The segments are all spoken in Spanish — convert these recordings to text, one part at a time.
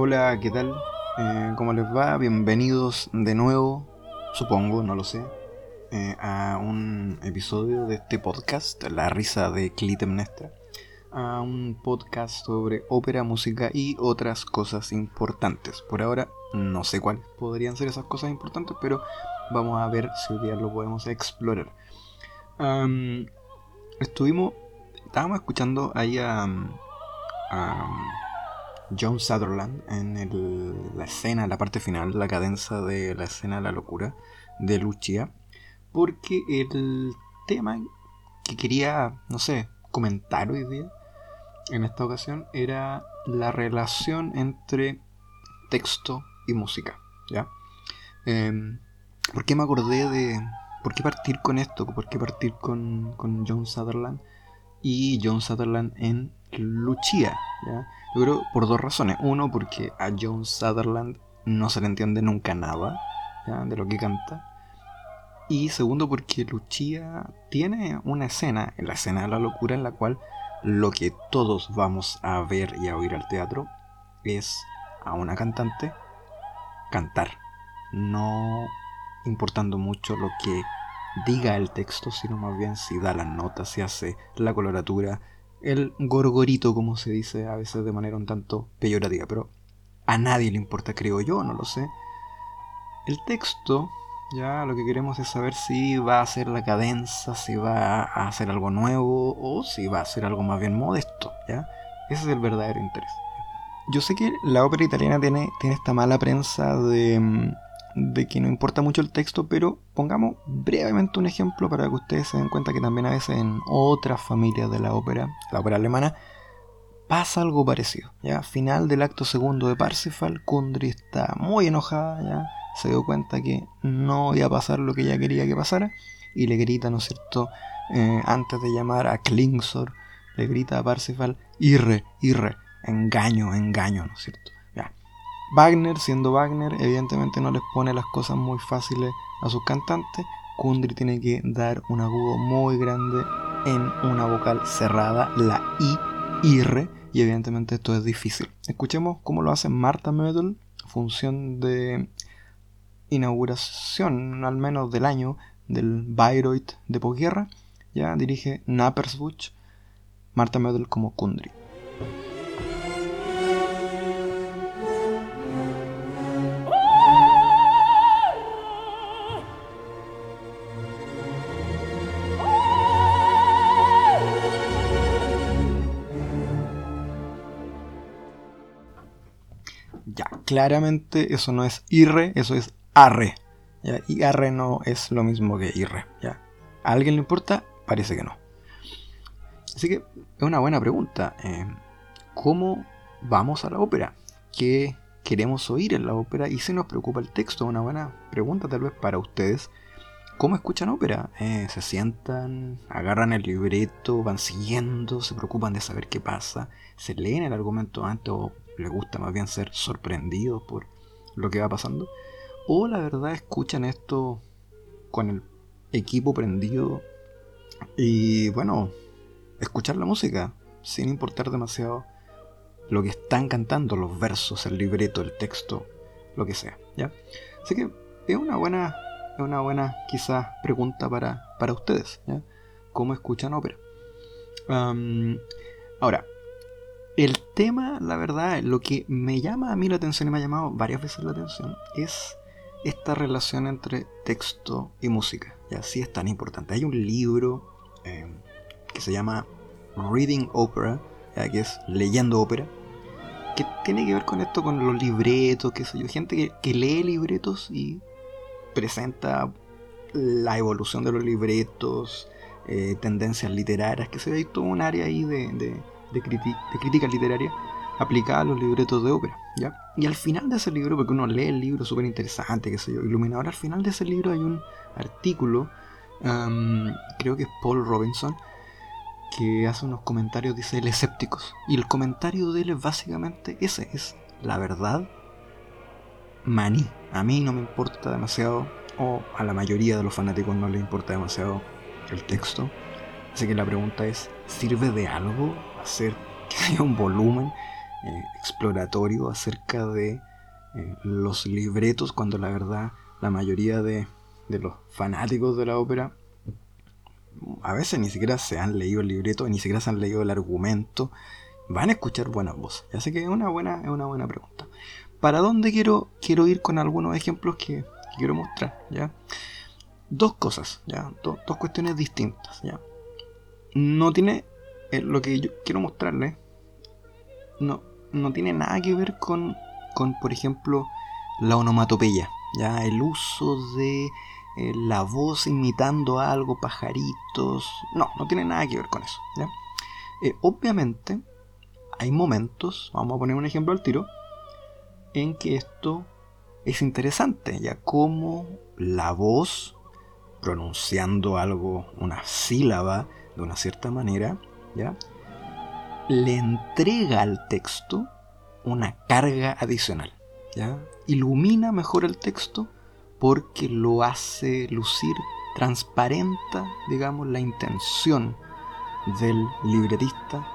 Hola, ¿qué tal? Eh, ¿Cómo les va? Bienvenidos de nuevo, supongo, no lo sé, eh, a un episodio de este podcast, La risa de Clitemnestra, a un podcast sobre ópera, música y otras cosas importantes. Por ahora no sé cuáles podrían ser esas cosas importantes, pero vamos a ver si hoy día lo podemos explorar. estuvimos, estábamos escuchando ahí a, a John Sutherland en la escena, la parte final, la cadenza de la escena de la locura de Lucia, porque el tema que quería, no sé, comentar hoy día, en esta ocasión, era la relación entre texto y música, ¿ya? Em, ¿Por qué me acordé de... ¿Por qué partir con esto? ¿Por qué partir con, con John Sutherland? Y John Sutherland en Lucia, ¿ya? Yo creo por dos razones. Uno, porque a John Sutherland no se le entiende nunca nada de lo que canta. Y segundo, porque Lucia tiene una escena, en la escena de la locura, en la cual lo que todos vamos a ver y a oír al teatro es a una cantante cantar. No importando mucho lo que diga el texto, sino más bien si da las notas, si hace la coloratura, el gorgorito, como se dice a veces de manera un tanto peyorativa, pero a nadie le importa, creo yo, no lo sé. El texto, ya lo que queremos es saber si va a ser la cadenza, si va a hacer algo nuevo o si va a ser algo más bien modesto, ¿ya? Ese es el verdadero interés. Yo sé que la ópera italiana tiene, tiene esta mala prensa de mm, de que no importa mucho el texto, pero pongamos brevemente un ejemplo para que ustedes se den cuenta que también a veces en otras familias de la ópera, la ópera alemana, pasa algo parecido. ¿ya? Final del acto segundo de Parsifal, Kundry está muy enojada, ¿ya? se dio cuenta que no iba a pasar lo que ella quería que pasara, y le grita, ¿no es cierto?, eh, antes de llamar a Klingsor, le grita a Parsifal, irre, irre, engaño, engaño, ¿no es cierto? Wagner, siendo Wagner, evidentemente no les pone las cosas muy fáciles a sus cantantes. Kundry tiene que dar un agudo muy grande en una vocal cerrada, la I, IR, y evidentemente esto es difícil. Escuchemos cómo lo hace Marta Mödel, función de inauguración, al menos del año, del Bayreuth de posguerra. Ya dirige Nappersbuch, Marta Mödel como Kundry. Claramente eso no es irre, eso es arre. Y arre no es lo mismo que irre. ¿ya? ¿A alguien le importa? Parece que no. Así que es una buena pregunta. Eh, ¿Cómo vamos a la ópera? ¿Qué queremos oír en la ópera? ¿Y si nos preocupa el texto? Una buena pregunta tal vez para ustedes. ¿Cómo escuchan ópera? Eh, ¿Se sientan, agarran el libreto, van siguiendo, se preocupan de saber qué pasa? ¿Se leen el argumento antes o les gusta más bien ser sorprendidos por lo que va pasando. O la verdad escuchan esto con el equipo prendido y bueno, escuchar la música sin importar demasiado lo que están cantando, los versos, el libreto, el texto, lo que sea, ¿ya? Así que es una buena, es una buena quizás pregunta para, para ustedes. ¿Cómo escuchan ópera? ahora, el tema, la verdad, lo que me llama a mí la atención y me ha llamado varias veces la atención es esta relación entre texto y música. Y así es tan importante. Hay un libro eh, que se llama Reading Opera, que es leyendo ópera, que tiene que ver con esto, con los libretos, qué sé yo. Gente que, lee libretos y presenta la evolución de los libretos, eh, tendencias literarias, que se ve todo un área ahí de, crítica literaria aplicada a los libretos de ópera. ¿ya? Y al final de ese libro, porque uno lee el libro súper interesante, qué sé yo, iluminador, al final de ese libro hay un artículo, creo que es Paul Robinson, que hace unos comentarios, dice, el escépticos. Y el comentario de él es básicamente ese, es la verdad maní. A mí no me importa demasiado, o a la mayoría de los fanáticos no les importa demasiado el texto. Así que la pregunta es, ¿sirve de algo hacer que haya un volumen eh, exploratorio acerca de eh, los libretos, cuando la verdad la mayoría de, los fanáticos de la ópera a veces ni siquiera se han leído el libreto, ni siquiera se han leído el argumento, van a escuchar buenas voces. Así que es una buena, es una buena pregunta. ¿Para dónde quiero, quiero ir con algunos ejemplos que, quiero mostrar? ¿ya? Dos cosas, ¿ya? dos cuestiones distintas. ¿ya? No tiene, eh, lo que yo quiero mostrarles, no, no tiene nada que ver con, con por ejemplo, la onomatopeya, ¿ya? el uso de eh, la voz imitando algo, pajaritos. No, no tiene nada que ver con eso. Eh, obviamente, hay momentos, vamos a poner un ejemplo al tiro, en que esto es interesante, ya como la voz, pronunciando algo, una sílaba de una cierta manera, le entrega al texto una carga adicional. Ilumina mejor el texto porque lo hace lucir, transparenta, digamos, la intención del libretista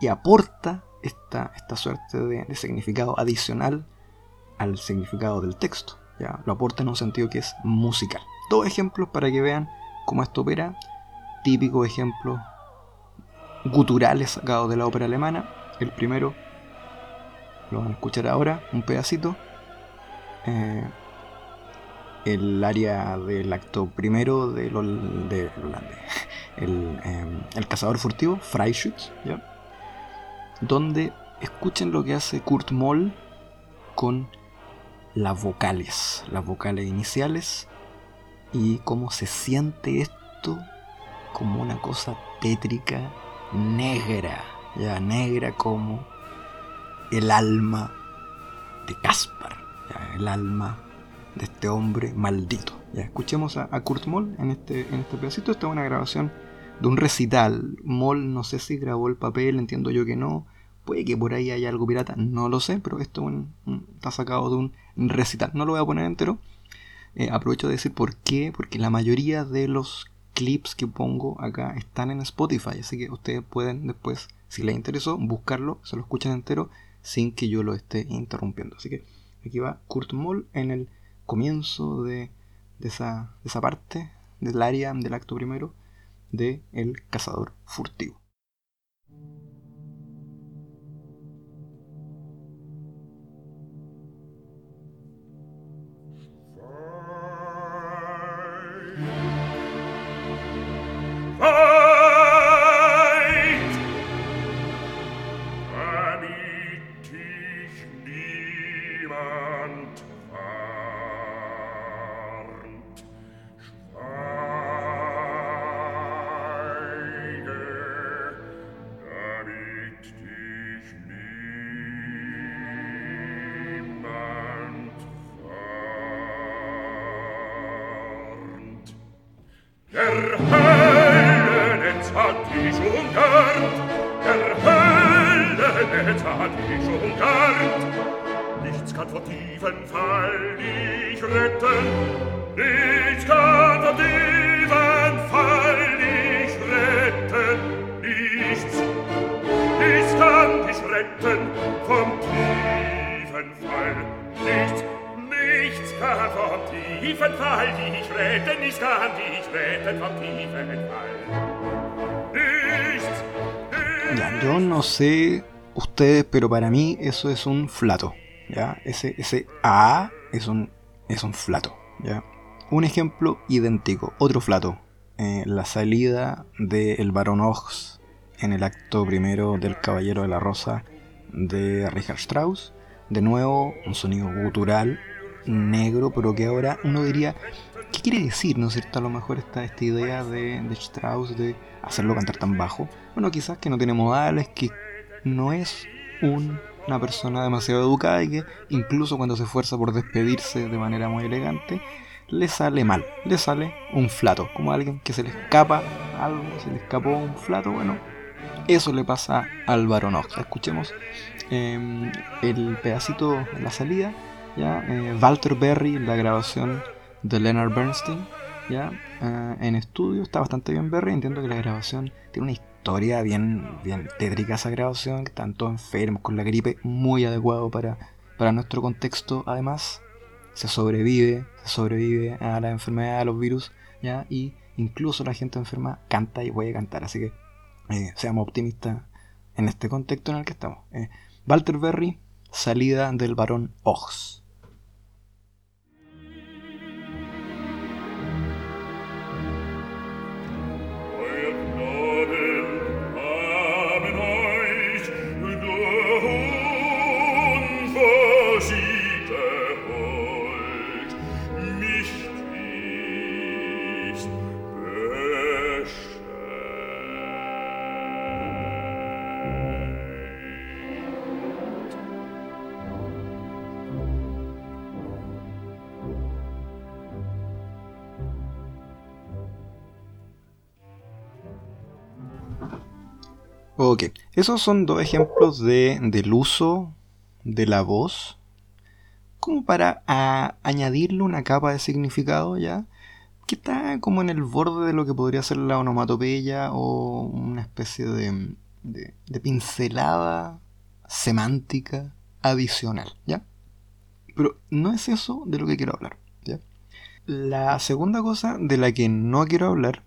y aporta esta, esta suerte de, significado adicional al significado del texto. Lo aporta en un sentido que es musical. Dos ejemplos para que vean cómo esto opera. Típico ejemplo guturales sacados de la ópera alemana. El primero lo van a escuchar ahora, un pedacito. Eh, el área del acto primero de, de, el, em, el, cazador furtivo, Freischütz, donde escuchen lo que hace Kurt Moll con las vocales, las vocales iniciales y cómo se siente esto como una cosa tétrica, negra, ya negra como el alma de Caspar, el alma de este hombre maldito. Ya escuchemos a, Kurt Moll en este, en este pedacito. Esta es una grabación de un recital. Moll no sé si grabó el papel, entiendo yo que no. Puede que por ahí haya algo pirata, no lo sé, pero esto está sacado de un recital. No lo voy a poner entero. Eh, aprovecho de decir por qué, porque la mayoría de los clips que pongo acá están en Spotify, así que ustedes pueden después, si les interesó, buscarlo, se lo escuchan entero sin que yo lo esté interrumpiendo. Así que aquí va Kurt Moll en el comienzo de, de esa parte del área del acto primero de El cazador furtivo. hat mich schon gart. Nichts kann vor tiefen Fall dich retten, nichts kann vor tiefen Fall dich retten, nichts, nichts kann dich retten vom tiefen Fall, nichts, nichts kann vom tiefen Fall dich retten, nichts kann dich retten vom tiefen Fall. Nichts, nichts. La Don Osé ustedes, pero para mí eso es un flato. ¿ya? Ese, ese A es un, es un flato. ¿ya? Un ejemplo idéntico, otro flato. Eh, la salida del Barón Ox en el acto primero del Caballero de la Rosa de Richard Strauss. De nuevo, un sonido gutural, negro, pero que ahora uno diría, ¿qué quiere decir? ¿No es cierto? A lo mejor está esta idea de, de Strauss de hacerlo cantar tan bajo. Bueno, quizás que no tiene modales, que no es una persona demasiado educada y que incluso cuando se esfuerza por despedirse de manera muy elegante, le sale mal, le sale un flato, como alguien que se le escapa algo, se le escapó un flato, bueno, eso le pasa al Baronox. Escuchemos em, el pedacito de la salida, ya, eh, Walter Berry, la grabación de Leonard Bernstein, ya, eh, en estudio, está bastante bien Berry, entiendo que la grabación tiene una historia, bien, bien tétrica esa grabación, que están todos enfermos con la gripe, muy adecuado para, para nuestro contexto. Además, se sobrevive, se sobrevive a la enfermedad, a los virus, ¿ya? Y incluso la gente enferma canta y puede cantar, así que eh, seamos optimistas en este contexto en el que estamos. Eh, Walter Berry, salida del varón Ox. Esos son dos ejemplos de, del uso de la voz como para añadirle una capa de significado ya que está como en el borde de lo que podría ser la onomatopeya o una especie de, de, pincelada semántica adicional, ¿ya? Pero no es eso de lo que quiero hablar, ¿ya? La segunda cosa de la que no quiero hablar,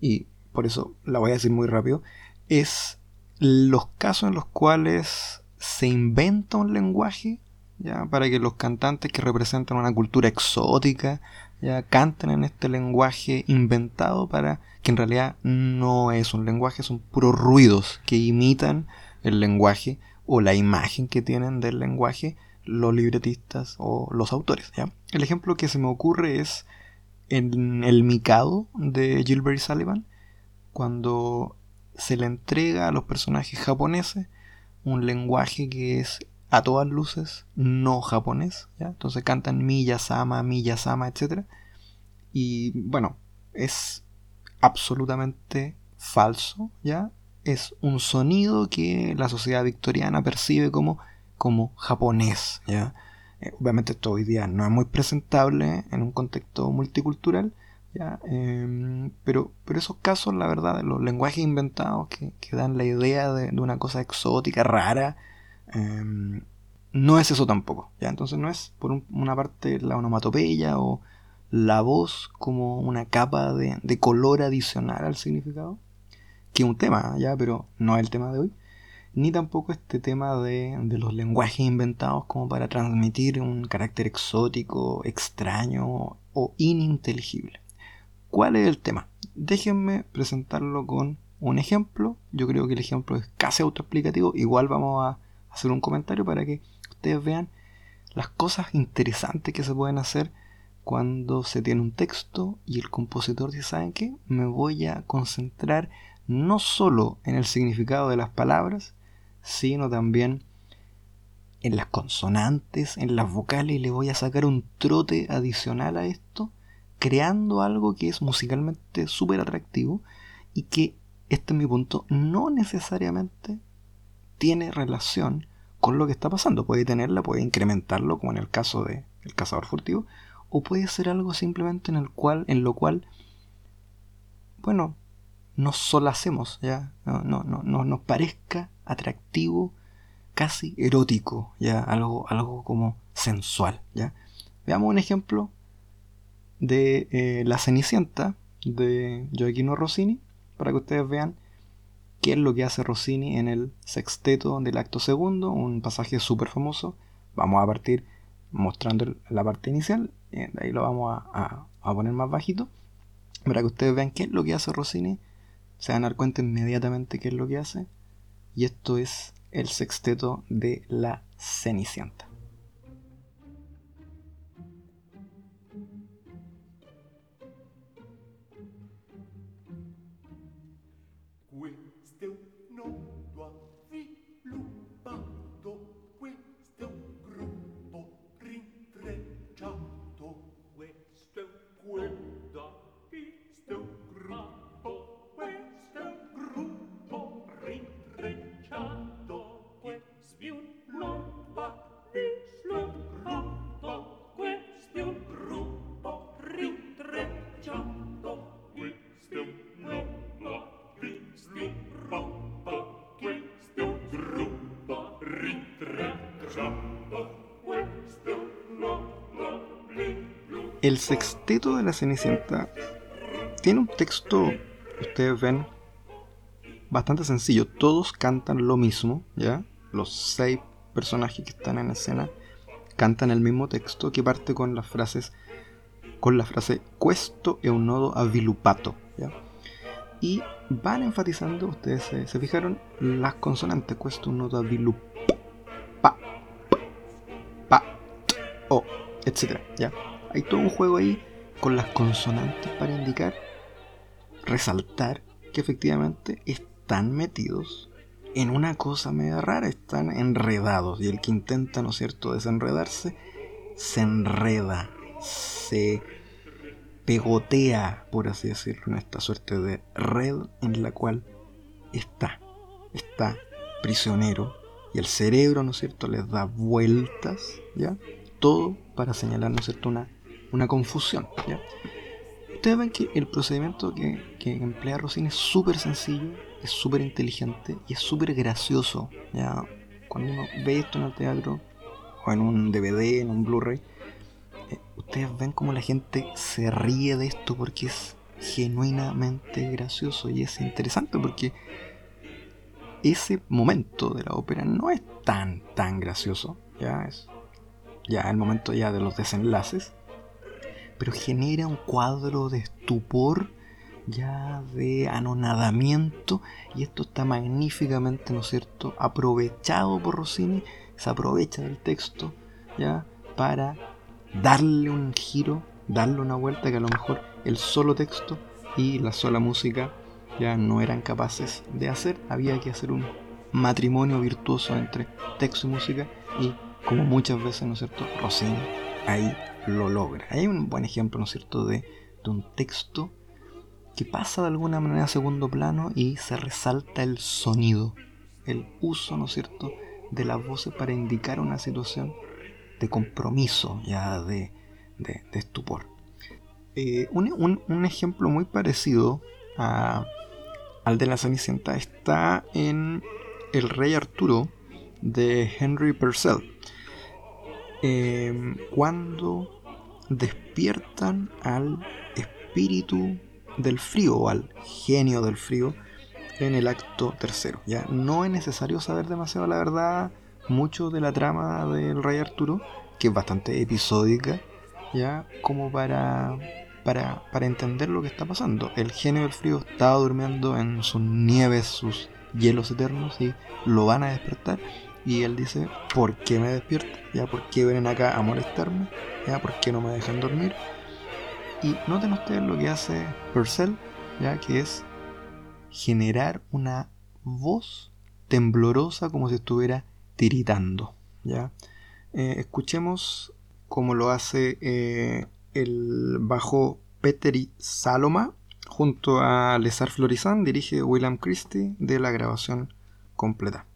y por eso la voy a decir muy rápido, es los casos en los cuales se inventa un lenguaje ya para que los cantantes que representan una cultura exótica ya canten en este lenguaje inventado para que en realidad no es un lenguaje, son puros ruidos que imitan el lenguaje o la imagen que tienen del lenguaje los libretistas o los autores. ¿ya? El ejemplo que se me ocurre es en El Mikado de Gilbert Sullivan, cuando se le entrega a los personajes japoneses un lenguaje que es a todas luces no japonés, ¿ya? Entonces cantan Miyasama, Miyasama, etc. Y bueno, es absolutamente falso, ¿ya? Es un sonido que la sociedad victoriana percibe como, como japonés, ¿ya? Eh, obviamente esto hoy día no es muy presentable en un contexto multicultural, Em, pero, pero esos casos, la verdad, los lenguajes inventados que, dan la idea de, una cosa exótica, rara, em, no es eso tampoco. ¿ya? Entonces no es por una parte la onomatopeya o la voz como una capa de, color adicional al significado, que es un tema, ¿ya? pero no es el tema de hoy. Ni tampoco este tema de, de los lenguajes inventados como para transmitir un carácter exótico, extraño o ininteligible. ¿Cuál es el tema? Déjenme presentarlo con un ejemplo. Yo creo que el ejemplo es casi autoexplicativo. Igual vamos a hacer un comentario para que ustedes vean las cosas interesantes que se pueden hacer cuando se tiene un texto y el compositor dice, ¿saben qué? Me voy a concentrar no solo en el significado de las palabras, sino también en las consonantes, en las vocales, y le voy a sacar un trote adicional a esto creando algo que es musicalmente súper atractivo y que, este es mi punto, no necesariamente tiene relación con lo que está pasando. Puede tenerla, puede incrementarlo, como en el caso de El cazador furtivo, o puede ser algo simplemente en el cual, en lo cual, bueno, nos solacemos, ya, no, no, no, no nos parezca atractivo, casi erótico, ya, algo, algo como sensual, ya. Veamos un ejemplo de eh, La Cenicienta de Gioacchino Rossini, para que ustedes vean qué es lo que hace Rossini en el sexteto del acto segundo, un pasaje súper famoso. Vamos a partir mostrando la parte inicial, de ahí lo vamos a, a, poner más bajito, para que ustedes vean qué es lo que hace Rossini, se van a dar cuenta inmediatamente qué es lo que hace, y esto es el sexteto de la Cenicienta. El sexteto de la Cenicienta tiene un texto, ustedes ven, bastante sencillo. Todos cantan lo mismo, ¿ya? Los seis personajes que están en escena cantan el mismo texto que parte con las frases con la frase questo è un nodo avvilupato, ¿ya? Y van enfatizando, ustedes se, fijaron, las consonantes, questo un nodo avvilupa, pa, o, etc. ¿ya? Hay todo un juego ahí con las consonantes para indicar, resaltar que efectivamente están metidos en una cosa media rara, están enredados. Y el que intenta, ¿no es cierto?, desenredarse, se enreda, se pegotea, por así decirlo, en esta suerte de red en la cual está, está prisionero. Y el cerebro, ¿no es cierto?, les da vueltas, ¿ya? Todo para señalar, ¿no es cierto?, una, una confusión, ¿ya? Ustedes ven que el procedimiento que, que emplea Rossini es súper sencillo, es súper inteligente y es súper gracioso. ¿ya? Cuando uno ve esto en el teatro, o en un DVD, en un Blu-ray, eh, ustedes ven como la gente se ríe de esto porque es genuinamente gracioso y es interesante porque ese momento de la ópera no es tan tan gracioso, ya es ya el momento ya de los desenlaces, pero genera un cuadro de estupor ya de anonadamiento y esto está magníficamente, ¿no cierto?, aprovechado por Rossini, se aprovecha del texto ya para darle un giro, darle una vuelta que a lo mejor el solo texto y la sola música ya no eran capaces de hacer, había que hacer un matrimonio virtuoso entre texto y música y como muchas veces, ¿no cierto?, Rossini ahí lo logra. Hay un buen ejemplo, ¿no cierto?, de, de un texto que pasa de alguna manera a segundo plano y se resalta el sonido, el uso, ¿no es cierto?, de las voces para indicar una situación de compromiso, ya de, de, estupor. Eh, un, ejemplo muy parecido al de la Cenicienta está en El Rey Arturo de Henry Purcell. Eh, cuando despiertan al espíritu del frío o al genio del frío en el acto tercero. Ya no es necesario saber demasiado la verdad, mucho de la trama del Rey Arturo, que es bastante episódica, ya como para, para, para entender lo que está pasando. El genio del frío estaba durmiendo en sus nieves, sus hielos eternos y lo van a despertar. Y él dice, ¿por qué me despierto? ¿Ya por qué vienen acá a molestarme? ¿Ya por qué no me dejan dormir? Y noten ustedes lo que hace Purcell, ya que es generar una voz temblorosa como si estuviera tiritando. ¿ya? Eh, escuchemos cómo lo hace eh, el bajo Petteri Saloma junto a Lesar Florizán, dirige William Christie de la grabación completa.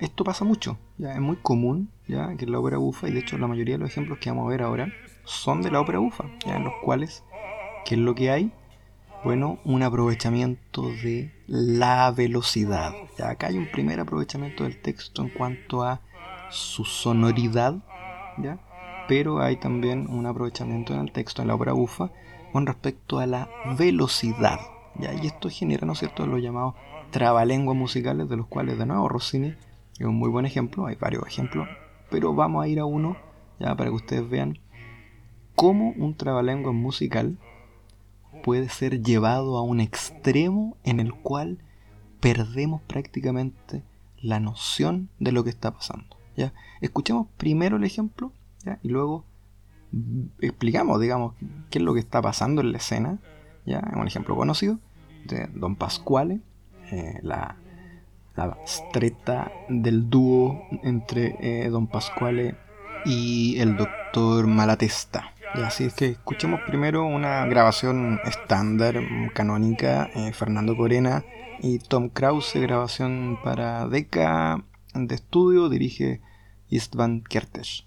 Esto pasa mucho, ya es muy común ya que la ópera bufa, y de hecho la mayoría de los ejemplos que vamos a ver ahora son de la ópera bufa, ya en los cuales, ¿qué es lo que hay? Bueno, un aprovechamiento de la velocidad. Ya acá hay un primer aprovechamiento del texto en cuanto a su sonoridad, ¿ya? pero hay también un aprovechamiento en el texto, en la obra bufa, con respecto a la velocidad. ¿ya? Y esto genera, ¿no es cierto?, los llamados trabalenguas musicales, de los cuales, de nuevo, Rossini es un muy buen ejemplo, hay varios ejemplos, pero vamos a ir a uno, ya para que ustedes vean cómo un trabalengua musical puede ser llevado a un extremo en el cual perdemos prácticamente la noción de lo que está pasando. ¿ya? Escuchemos primero el ejemplo y luego explicamos, digamos, qué es lo que está pasando en la escena. ¿ya? Un ejemplo conocido de Don Pasquale, eh, la, la del dúo entre eh, Don Pasquale y el doctor Malatesta. Así es que escuchemos primero una grabación estándar, canónica, eh, Fernando Corena y Tom Krause, grabación para Deca de estudio, dirige Istvan Kertes.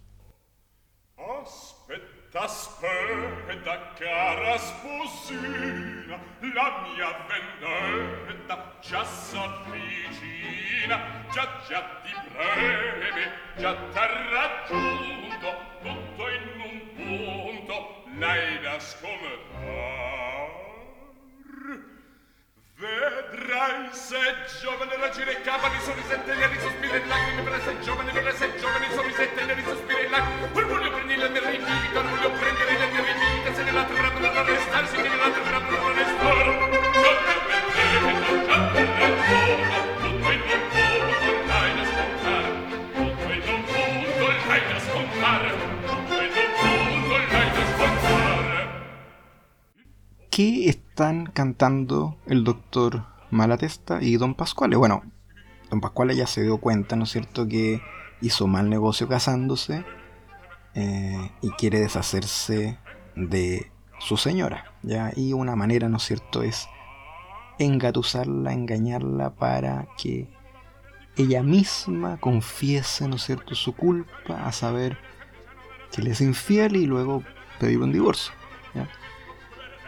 vendetta cara sposina la mia vendetta già s'avvicina già già ti breve già t'ha raggiunto tutto in un punto lei da scomodare Vedrai se giovane la gira e cava di sorrisette neri sospiri e lacrime Vedrai se giovane, vedrai se giovane sorrisette neri sospiri e lacrime. Non voglio prendere le mie rivite, non voglio prendere le mie rivite Se nella terra la restare, se nella terra dovrà restare Non la vendete, non te vendete, non te vendete Che están cantando el doctor Malatesta y don Pascuale. Bueno, don Pascuale ya se dio cuenta, ¿no es cierto?, que hizo mal negocio casándose eh, y quiere deshacerse de su señora, ¿ya? Y una manera, ¿no es cierto?, es engatusarla, engañarla para que ella misma confiese, ¿no es cierto?, su culpa, a saber que le es infiel y luego pedir un divorcio.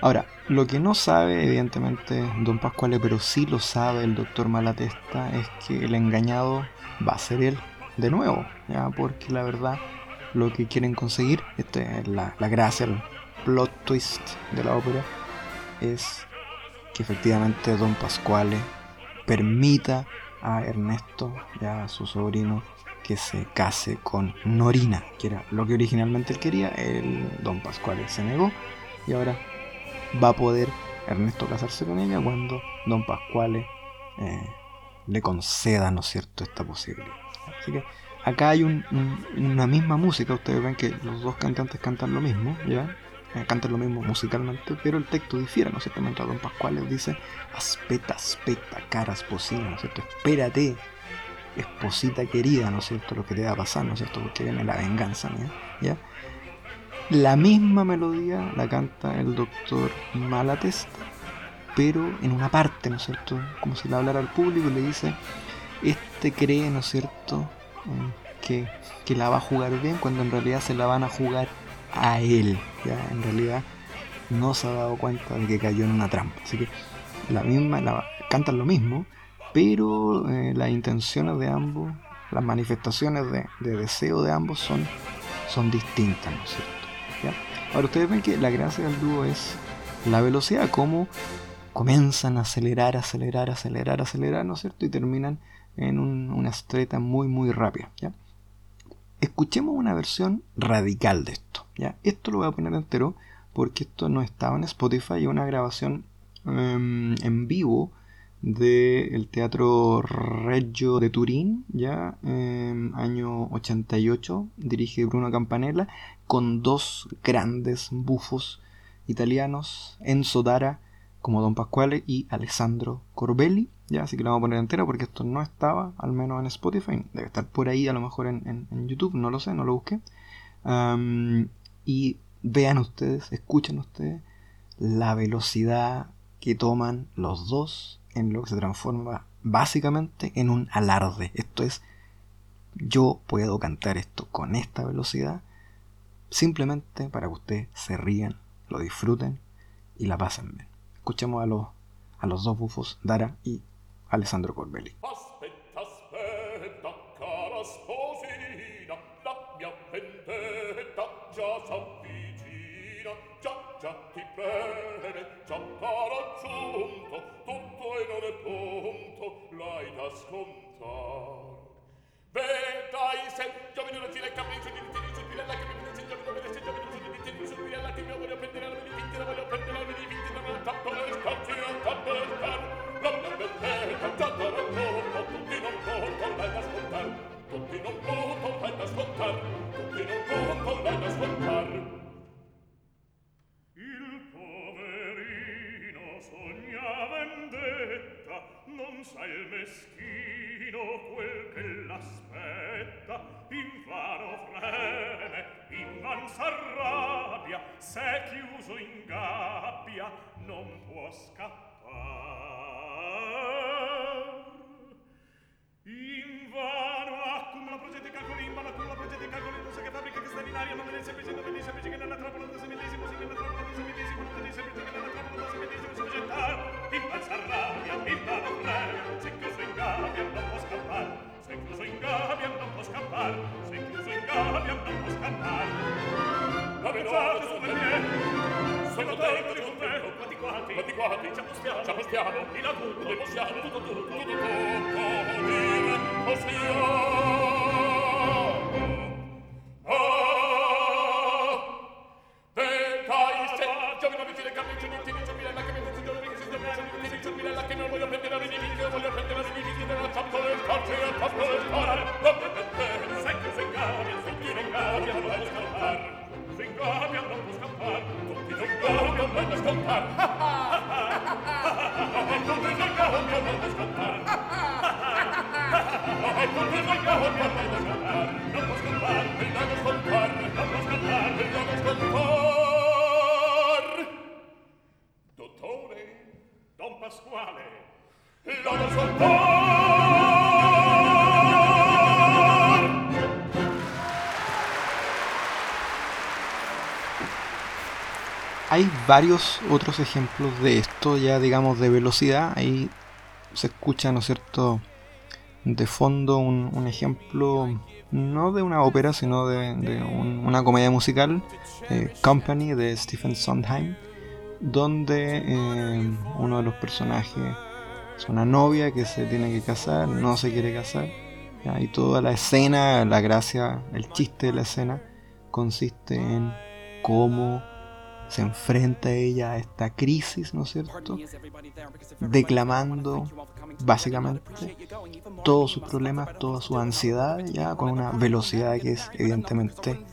Ahora, lo que no sabe, evidentemente, don Pascuale, pero sí lo sabe el doctor Malatesta, es que el engañado va a ser él de nuevo, ¿ya? porque la verdad, lo que quieren conseguir, esta es la, la gracia, el plot twist de la ópera, es que efectivamente don Pascuale permita a Ernesto, ya a su sobrino, que se case con Norina, que era lo que originalmente él quería, el don Pascuale se negó y ahora va a poder Ernesto casarse con ella cuando don Pascuale eh, le conceda, ¿no es cierto?, esta posibilidad. Así que acá hay una misma música, ustedes ven que los dos cantantes cantan lo mismo, ¿ya? Eh, cantan lo mismo musicalmente, pero el texto difiere, ¿no es cierto? Mientras don Pascuale dice, aspeta, aspeta, cara esposina, ¿no es cierto? Espérate, esposita querida, ¿no es cierto? Lo que te va a pasar, ¿no es cierto? Porque viene la venganza, ¿ya? La misma melodía la canta el doctor Malatesta, pero en una parte, ¿no es cierto? Como si le hablara al público y le dice, este cree, ¿no es cierto?, mm, que, que, la va a jugar bien cuando en realidad se la van a jugar a él. Ya, en realidad no se ha dado cuenta de que cayó en una trampa. Así que la misma, la, cantan lo mismo, pero eh, las intenciones de ambos, las manifestaciones de, de deseo de ambos son, son distintas, ¿no es cierto? Ahora ustedes ven que la gracia del dúo es la velocidad, como comienzan a acelerar, acelerar, acelerar, acelerar, ¿no es cierto? Y terminan en una estreta muy, muy rápida. Escuchemos una versión radical de esto, ¿ya? Esto lo voy a poner entero porque esto no estaba en Spotify y una grabación em, en vivo del Teatro Reggio de Turín, ya en año 88, dirige Bruno Campanella, con dos grandes bufos italianos, Enzo Dara como Don Pasquale y Alessandro Corbelli, ya, así que lo vamos a poner entero porque esto no estaba, al menos en Spotify, debe estar por ahí, a lo mejor en, YouTube, no lo sé, no lo busqué. y vean ustedes, escuchen ustedes la velocidad que toman los dos en lo que se transforma básicamente en un alarde. Esto es, yo puedo cantar esto con esta velocidad simplemente para que ustedes se rían, lo disfruten y la pasen bien. escuchemos a los, a los dos bufos, Dara y Alessandro Corbelli. non sa il meschino divino quel che l'aspetta in vano freme in van s'arrabbia se chiuso in gabbia non può scappar. In vano accumula progetti calcoli in vano accumula progetti calcoli non sa che fabbrica che sta in aria non vede semplice non vede semplice che nella trappola non semillesimo si nella trappola non semillesimo non vede semplice che nella trappola non semillesimo si vegetar in van s'arrabbia in vano freme se chiuso gabbia non può scappar sei chiuso in gabbia non può scappar sei chiuso in gabbia non può scappar avvezzate su per me sono tanto di con te quanti quanti quanti quanti ci appostiamo ci appostiamo di là tutto noi possiamo tutto tutto tutto tutto dire possiamo Voglio prendere la rivincita, voglio prendere la rivincita. Pasquale. Hay varios otros ejemplos de esto, ya digamos de velocidad. Ahí se escucha, ¿no es cierto?, de fondo un, ejemplo, no de una ópera, sino de, una comedia musical, eh, Company de Stephen Sondheim, donde eh, uno de los personajes es una novia que se tiene que casar, no se quiere casar, y toda la escena, la gracia, el chiste de la escena consiste en cómo se enfrenta ella a esta crisis, ¿no es cierto? Declamando básicamente todos sus problemas, toda su ansiedad, ya con una velocidad que es evidentemente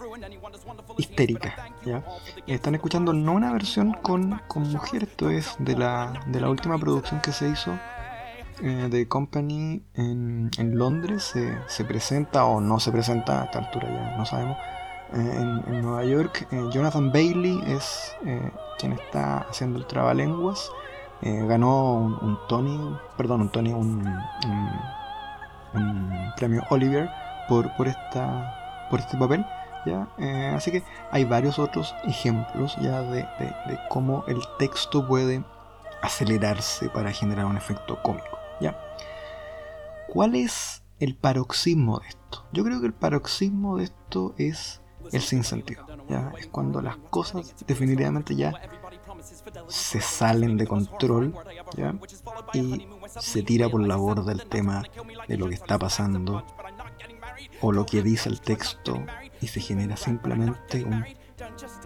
histérica. ¿ya? Están escuchando no una versión con, con mujer, esto es de la, de la última producción que se hizo eh, de Company en, en Londres, se, se presenta o no se presenta a esta altura ya no sabemos en, Nueva York. Eh, Jonathan Bailey es eh, quien está haciendo el trabalenguas. Eh, ganó un, Tony, perdón, un Tony, un, premio Oliver por, por, esta, por este papel. ¿Ya? así que hay varios otros ejemplos ya de, de, cómo el texto puede acelerarse para generar un efecto cómico. ¿ya? ¿Cuál es el paroxismo de esto? Yo creo que el paroxismo de esto es el sinsentido. ¿ya? Es cuando las cosas definitivamente ya se salen de control ¿ya? y se tira por la borda el tema de lo que está pasando o lo que dice el texto y se genera simplemente un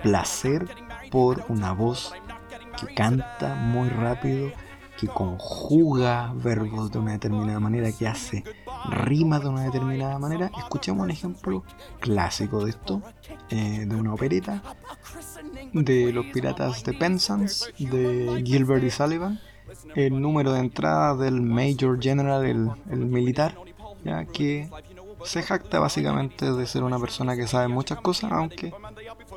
placer por una voz que canta muy rápido que conjuga verbos de una determinada manera, que hace rimas de una determinada manera. Escuchemos un ejemplo clásico de esto, eh, de una opereta, de los piratas de Penzance, de Gilbert y Sullivan, el número de entrada del Major General, el, el militar, ya que se jacta básicamente de ser una persona que sabe muchas cosas, aunque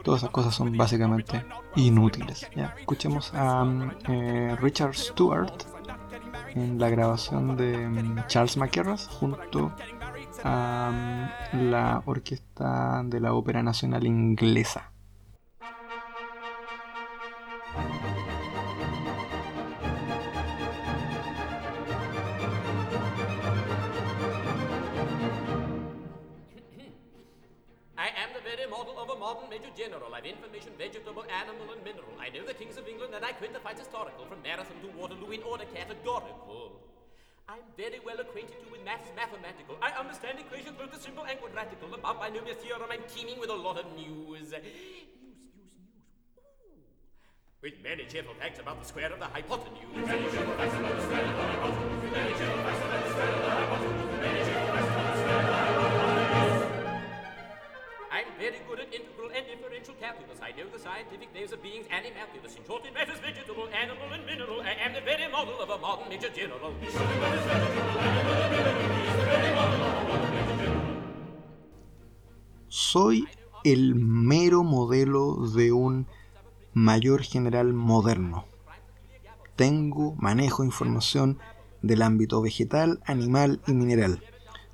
todas esas cosas son básicamente inútiles. Escuchemos a mm, eh, Richard Stewart en la grabación de mm, Charles McCarras junto a mm, la orquesta de la Ópera Nacional Inglesa. Modern major general. I've information vegetable, animal, and mineral. I know the kings of England, and I quit the fights historical, from Marathon to Waterloo in order categorical. I'm very well acquainted too with maths mathematical. I understand equations both the simple and quadratical. About binomial theorem, I'm teeming with a lot of news. News, news, news. Ooh. With many cheerful facts about the square of the hypotenuse. Many cheerful facts about the square of the hypotenuse. Scientific names of beings and immaculous. In short, in matters vegetable, animal, and mineral, I am the very model of a modern major general. Soy el mero modelo de un mayor general moderno. Tengo, manejo información del ámbito vegetal, animal y mineral.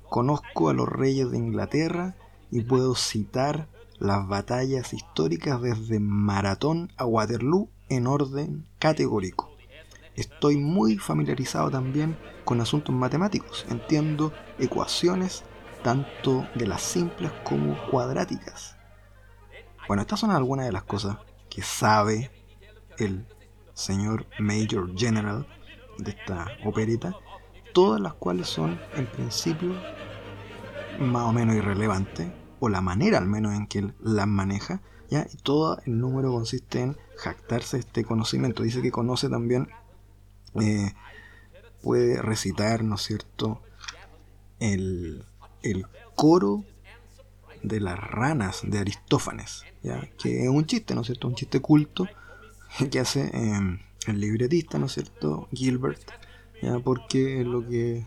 Conozco a los reyes de Inglaterra y puedo citar las batallas históricas desde Maratón a Waterloo en orden categórico. Estoy muy familiarizado también con asuntos matemáticos. Entiendo ecuaciones tanto de las simples como cuadráticas. Bueno, estas son algunas de las cosas que sabe el señor Major General de esta operita, todas las cuales son en principio más o menos irrelevantes, o la manera al menos en que él las maneja, ¿ya? y todo el número consiste en jactarse este conocimiento. Dice que conoce también, eh, puede recitar, ¿no es cierto?, el, el coro de las ranas de Aristófanes, ¿ya? que es un chiste, ¿no es cierto? Un chiste culto que hace eh, el libretista, ¿no es cierto? Gilbert, ¿ya? porque lo que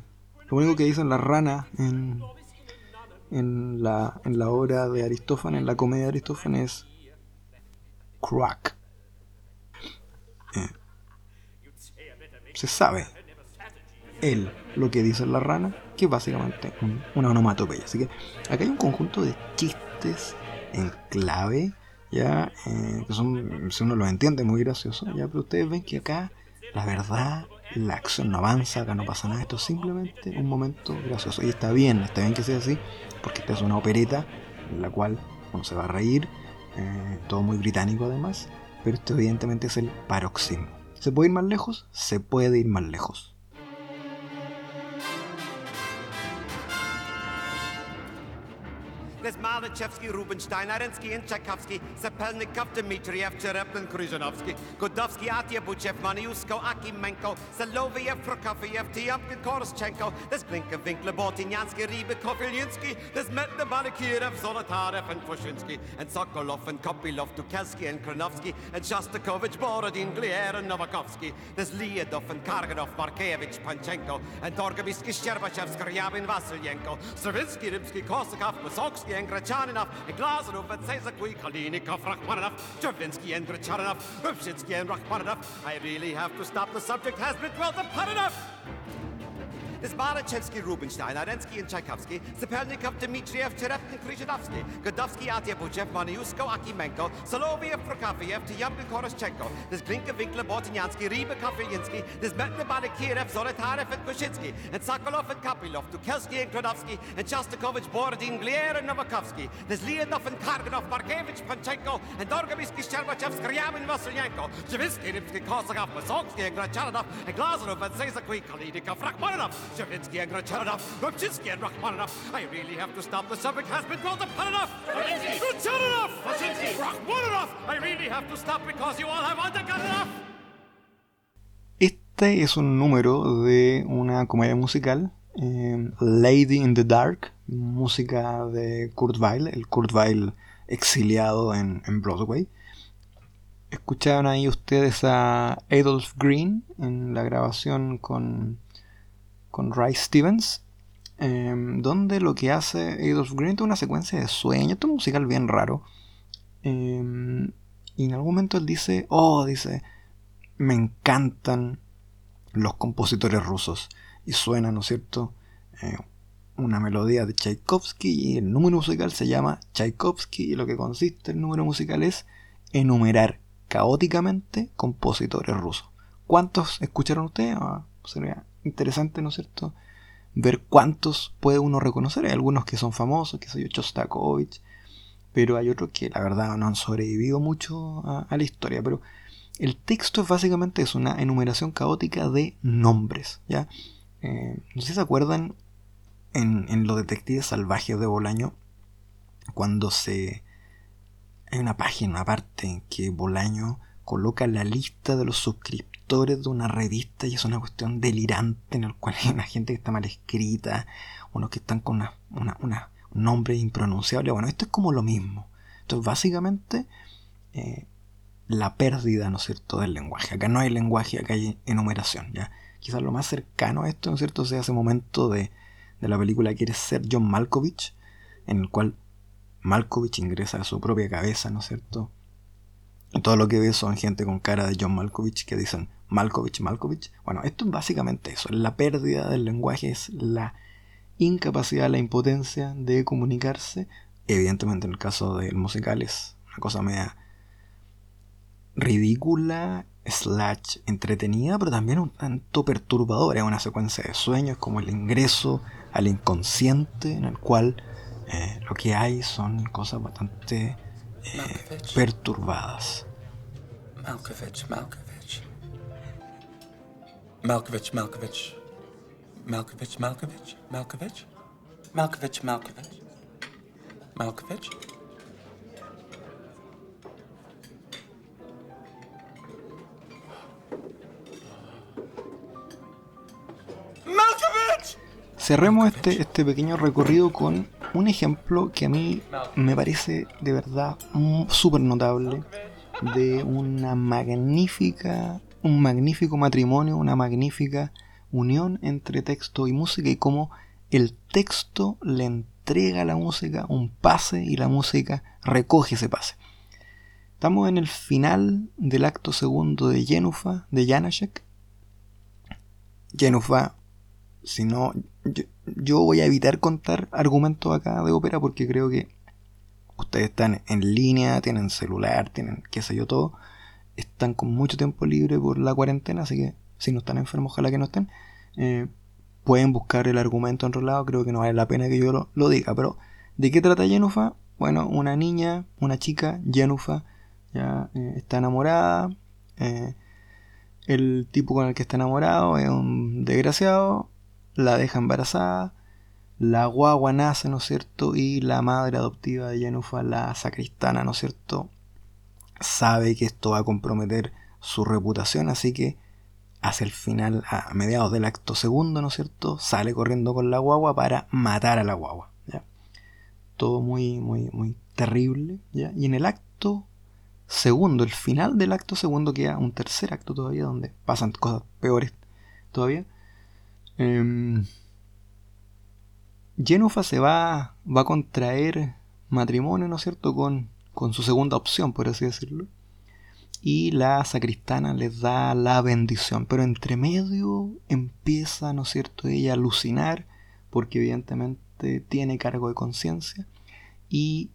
lo único que dicen las ranas en, en, la, en la obra de Aristófanes, en la comedia de Aristófanes, es crack. Eh, se sabe él lo que dice la rana, que es básicamente un, una onomatopeya. Así que acá hay un conjunto de chistes en clave, ya, eh, que son, si uno los entiende, muy gracioso, ya, pero ustedes ven que acá la verdad, la acción no avanza, acá no pasa nada, esto es simplemente un momento gracioso. Y está bien, está bien que sea así, porque esta es una opereta en la cual uno se va a reír, eh, todo muy británico además, pero esto evidentemente es el paroxismo. ¿Se puede ir más lejos? Se puede ir más lejos. There's Malachevsky, Rubinstein, Arensky, and Tchaikovsky, Sapelnikov, Dmitriev, Cherepin, Kryzhanovsky, Godovsky, Atyabuchev, Maniusko, Akimenko, Saloviev, Prokofiev, Tiomkin, Koroschenko, there's Glinka, Winkler, Bortinyansky, Rybakov, Ilyunsky, there's Metna, Balakirev, Zolotarev, and Pushinsky, and Sokolov, and Kopilov, Tukelski, and Kranovsky, and Shostakovich, Borodin, Glier, and Novakovsky, there's Liadov, and Karganov, Markevich, Panchenko, and Torgabisky, Sherbachev, Skryabin, Vasilyenko, Stravinsky, Rimsky, Korsakov, Musovsky, and Grachaninov, and Glazarov, and Sezakui, Kalinikov, Rachmaninoff, Stravinsky, and Grachaninov, Rupshinsky, and Rachmaninoff. I really have to stop. The subject has been dwelt upon enough. Das Desbarachevsky, Rubinstein, Arensky und Tchaikovsky, Sapelnikov, Dmitriev, Tereptin, Krishinovsky, Godovsky, Atyabuchev, Maniusko, Akimenko, Soloviev, Prokofiev, Tyamkin, Koroschenko, das Glinke, Winkler, Bortnyansky, Riebe, Kafelinsky, das Metner, Balikirov, Soletarev und Kuschitsky, and Sokolov und Kapilov, Dukelski und Krodovsky, and Shostakovich, Borodin, Glier und Novakovsky, das Leonov und Karganov, Markevich, Panchenko, and Dorgomysky, Sherbachev, Skriamin, Vasilyenko, Javisky, Ripsky, Kosakov, Masovsky, and Grachalanov, and Glazarov, and Sezakwi, Kalidikov, Rachmaninoff, Stravinsky, and Grachanov, Rupchinsky, and Rachmaninoff. I really have to stop. The subject has been dwelt upon enough. Grachanov, Rachmaninoff. I really have to stop because you all have enough. Este es un número de una comedia musical, eh, Lady in the Dark, música de Kurt Weill, el Kurt Weill exiliado en, en Broadway. Escucharon ahí ustedes a Adolph Green en la grabación con, con Ray Stevens, eh, donde lo que hace Adolph Green es una secuencia de sueños, esto musical bien raro. Eh, y en algún momento él dice, oh, dice, me encantan los compositores rusos. Y suena, ¿no es cierto? Eh, una melodía de Tchaikovsky y el número musical se llama Tchaikovsky y lo que consiste el número musical es enumerar caóticamente compositores rusos. ¿Cuántos escucharon ustedes? Ah, interesante, ¿no es cierto? Ver cuántos puede uno reconocer. Hay algunos que son famosos, que soy yo, Chostakovich, pero hay otros que la verdad no han sobrevivido mucho a, la historia. Pero el texto es básicamente es una enumeración caótica de nombres, ¿ya? Eh, no sé si se acuerdan en, en Los Detectives Salvajes de Bolaño, cuando se... Hay una página aparte en que Bolaño coloca la lista de los suscriptores de una revista y es una cuestión delirante en el cual hay una gente que está mal escrita, unos que están con una, una, un nombre impronunciable. Bueno, esto es como lo mismo. Esto es básicamente eh, la pérdida, ¿no es cierto?, del lenguaje. Acá no hay lenguaje, acá hay enumeración, ¿ya? Quizás lo más cercano a esto, ¿no es cierto?, sea ese momento de, de la película Quiere ser John Malkovich, en el cual Malkovich ingresa a su propia cabeza, ¿no es cierto? Todo lo que ve son gente con cara de John Malkovich que dicen Malkovich, Malkovich. Bueno, esto es básicamente eso. La pérdida del lenguaje es la incapacidad, la impotencia de comunicarse. Evidentemente en el caso del musical es una cosa media ridícula, slash entretenida, pero también un tanto perturbadora. Es una secuencia de sueños como el ingreso al inconsciente en el cual eh, lo que hay son cosas bastante eh, perturbadas. Malkovich, Malkovich. Malkovich, Malkovich. Malkovich, Malkovich, Malkovich. Malkovich, Malkovich. Malkovich. Malkovich! Cerremos este, este pequeño recorrido con un ejemplo que a mí me parece de verdad súper notable de una magnífica, un magnífico matrimonio, una magnífica unión entre texto y música y cómo el texto le entrega a la música un pase y la música recoge ese pase. Estamos en el final del acto segundo de Jenufa, de Janacek. Jenufa, si no, yo, voy a evitar contar argumentos acá de ópera porque creo que ustedes están en línea, tienen celular, tienen qué sé yo todo, están con mucho tiempo libre por la cuarentena, así que si no están enfermos, ojalá que no estén, eh, pueden buscar el argumento en creo que no vale la pena que yo lo, diga, pero ¿de qué trata Jenufa? Bueno, una niña, una chica, Jenufa, ya eh, está enamorada, eh, el tipo con el que está enamorado es un desgraciado, la deja embarazada, la guagua nace, ¿no es cierto? Y la madre adoptiva de Jenufa, la sacristana, ¿no es cierto? Sabe que esto va a comprometer su reputación, así que hacia el final, a mediados del acto segundo, ¿no es cierto? Sale corriendo con la guagua para matar a la guagua. ¿ya? Todo muy, muy, muy terrible. ¿ya? Y en el acto segundo, el final del acto segundo, queda un tercer acto todavía donde pasan cosas peores todavía. Eh, se va, va a contraer matrimonio, ¿no es cierto?, con, con su segunda opción, por así decirlo y la sacristana les da la bendición. Pero entre medio empieza, ¿no es cierto?, ella a alucinar, porque evidentemente tiene cargo de conciencia. Y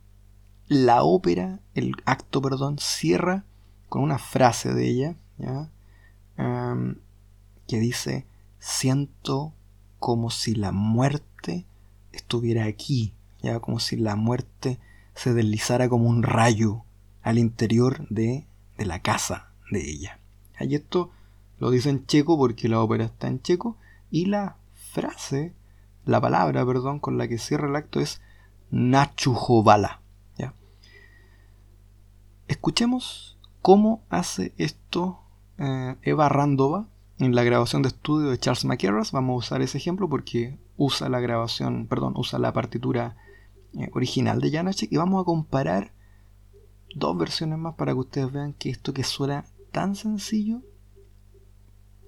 la ópera, el acto, perdón, cierra con una frase de ella, ¿ya? que dice, siento como si la muerte estuviera aquí, ya como si la muerte se deslizara como un rayo al interior de de la casa de ella. Y esto lo dice en checo porque la ópera está en checo y la frase, la palabra, perdón, con la que cierra el acto es Nachujovala. Escuchemos cómo hace esto eh, Eva Randova en la grabación de estudio de Charles McCarras. Vamos a usar ese ejemplo porque usa la grabación, perdón, usa la partitura eh, original de Janacek y vamos a comparar dos versiones más para que ustedes vean que esto que suena tan sencillo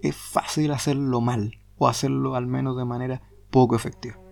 es fácil hacerlo mal o hacerlo al menos de manera poco efectiva.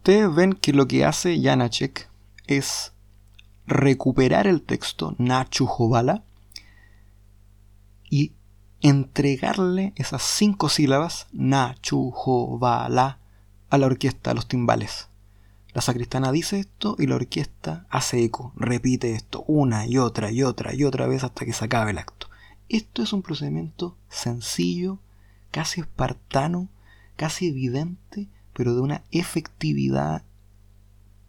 Ustedes ven que lo que hace Janacek es recuperar el texto Nachu Jovala y entregarle esas cinco sílabas Nachu Jovala a la orquesta, a los timbales. La sacristana dice esto y la orquesta hace eco, repite esto una y otra y otra y otra vez hasta que se acabe el acto. Esto es un procedimiento sencillo, casi espartano, casi evidente, pero de una efectividad.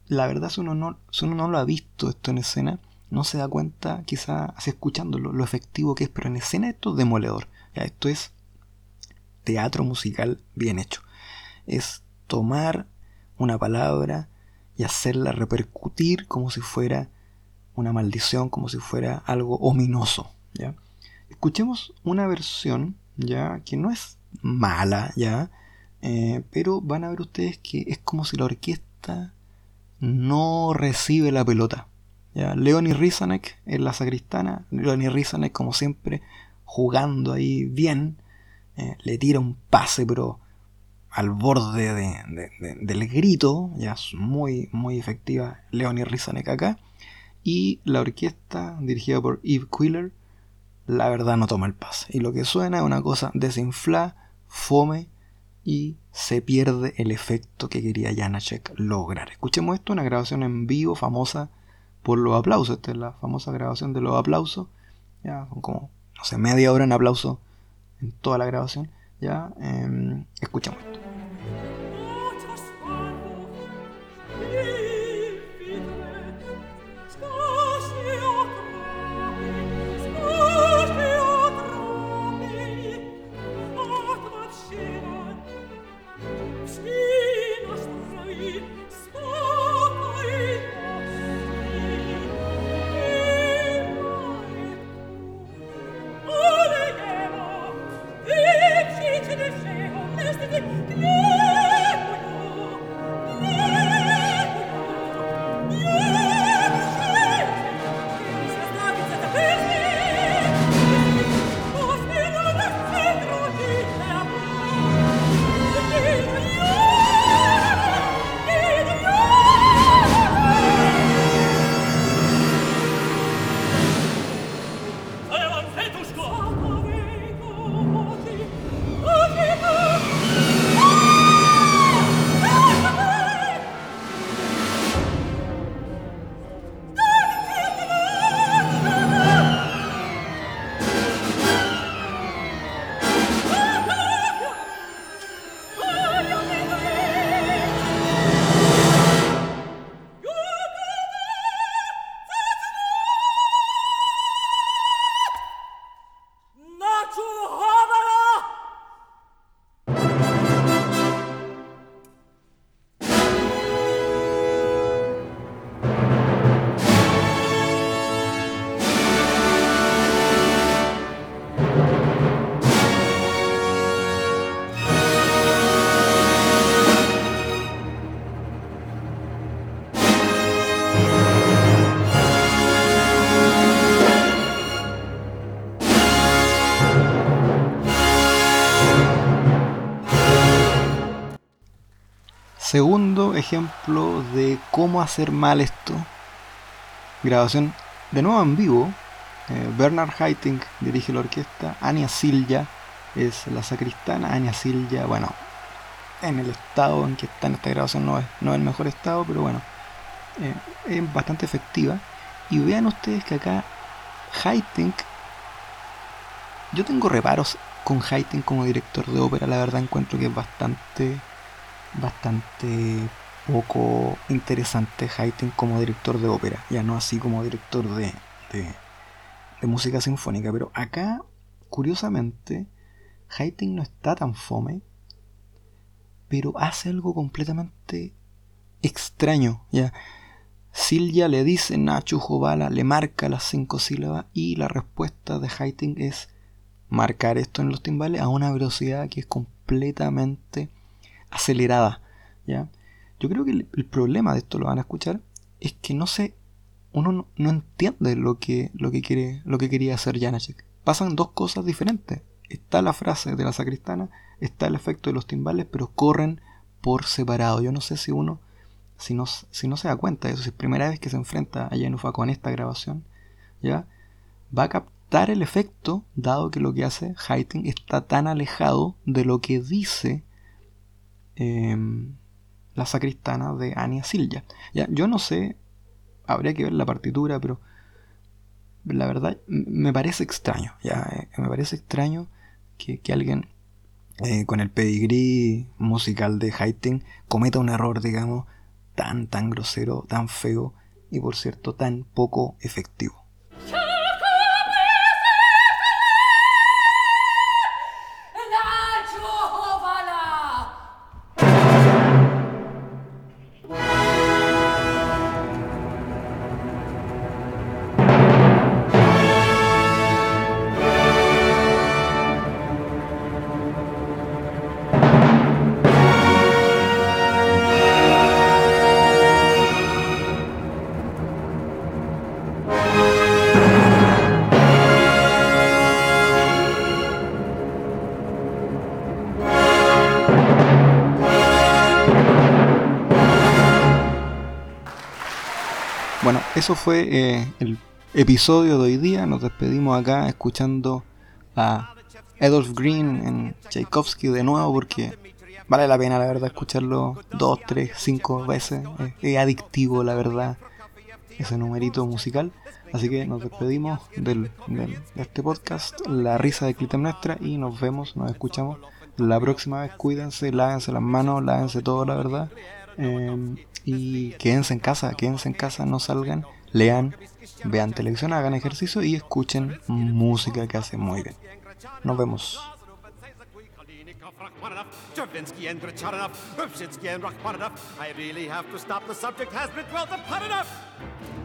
La verdad, si uno no, uno no lo ha visto esto en escena, no se da cuenta, quizá así escuchándolo, lo efectivo que es, pero en escena esto es demoledor. esto es teatro musical bien hecho. Es tomar una palabra y hacerla repercutir como si fuera una maldición, como si fuera algo ominoso. ¿ya? Escuchemos una versión ya que no es mala, ya, eh, pero van a ver ustedes que es como si la orquesta no recibe la pelota. ¿ya? Leonie Rizanek en la sacristana, Leonie Rizanek como siempre jugando ahí bien, eh, le tira un pase pero al borde del grito, ya es muy, muy efectiva Leonie Rizanek acá, y la orquesta dirigida por Eve Quiller, la verdad no toma el pase, y lo que suena es una cosa desinflada, fome, y se pierde el efecto que quería Janacek lograr. Escuchemos esto, una grabación en vivo famosa por los aplausos. Esta es la famosa grabación de los aplausos. Ya, como, no sé, media hora en aplauso en toda la grabación. Ya, eh, escuchemos esto. Segundo ejemplo de cómo hacer mal esto. Grabación de nuevo en vivo. Eh, Bernard Haitink dirige la orquesta. Anya Silja es la sacristana. Anya Silja, bueno, en el estado en que está en esta grabación no es, no es el mejor estado, pero bueno, eh, es bastante efectiva. Y vean ustedes que acá Haitink, yo tengo reparos con Haitink como director de ópera, la verdad encuentro que es bastante bastante poco interesante Haydn como director de ópera, ya no así como director de, de, música sinfónica, pero acá, curiosamente, Haydn no está tan fome, pero hace algo completamente extraño, ya. Silvia le dice Nacho Jovala, le marca las cinco sílabas y la respuesta de Haydn es marcar esto en los timbales a una velocidad que es completamente acelerada. ¿ya? Yo creo que el, problema de esto, lo van a escuchar, es que no sé, uno no, entiende lo que, lo, que quiere, lo que quería hacer Janacek. Pasan dos cosas diferentes. Está la frase de la sacristana, está el efecto de los timbales, pero corren por separado. Yo no sé si uno si no, si no se da cuenta de eso, si es primera vez que se enfrenta a Yenufa con esta grabación, ¿ya? Va a captar el efecto, dado que lo que hace Haydn está tan alejado de lo que dice em, la sacristana de Ania Silja. Ya, yo no sé, habría que ver la partitura, pero la verdad me parece extraño, ya, eh, me parece extraño que, alguien eh, con el pedigrí musical de Haydn cometa un error, digamos, tan, tan grosero, tan feo y por cierto tan poco efectivo. Eso fue eh, el episodio de hoy día. Nos despedimos acá escuchando a Adolf Green en Tchaikovsky de nuevo porque vale la pena la verdad escucharlo dos, tres, cinco veces. Es, adictivo la verdad ese numerito musical. Así que nos despedimos del, de este podcast, La risa de Clitemnestra, y nos vemos, nos escuchamos la próxima vez. Cuídense, lávense las manos, lávense todo, la verdad. Em, y quédense en casa, quédense en casa, no salgan, lean, vean televisión, hagan ejercicio y escuchen música que hace muy bien. Nos vemos. Is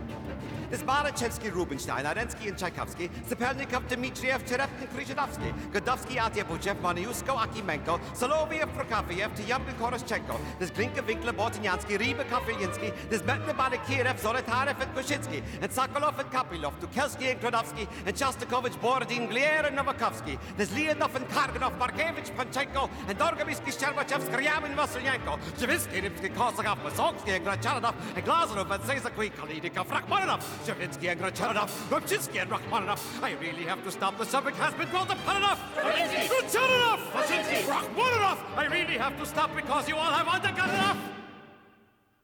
Marachevsky, Rubinstein, Arensky and Tchaikovsky, Sapelnikov, Dmitriev, Cherepkin, Kryzhidovsky, Godovsky, Atyabuchev, Maniusko, Akimenko, Soloviev, Prokofiev, Tyambin, Koroschenko, there's Glinka, Winkler, Bortynyansky, Riba, Kofilinsky, there's Metna, Balakirev, Zolotarev, and Koshinsky, and Sokolov and Kopilov, Tukelski and Krodovsky, and Shostakovich, Borodin, Glier, and Novakovsky, there's Leonov and Karganov, Markevich, Panchenko, and Dorgomitsky, Sherbachev, Skryabin, Vasilyenko, Javinsky, Ripsky, Kosakov, Vasonsky, and Grachanov, and Glazarov, and Sezakui, Kalidikov, Rachmaninoff, Shavinsky and Grachanov, Rubchinsky and Rachmaninoff. I really have to stop. The subject has been dwelt upon enough. Grachanov! Rachmaninoff! I really have to stop because you all have undergone enough.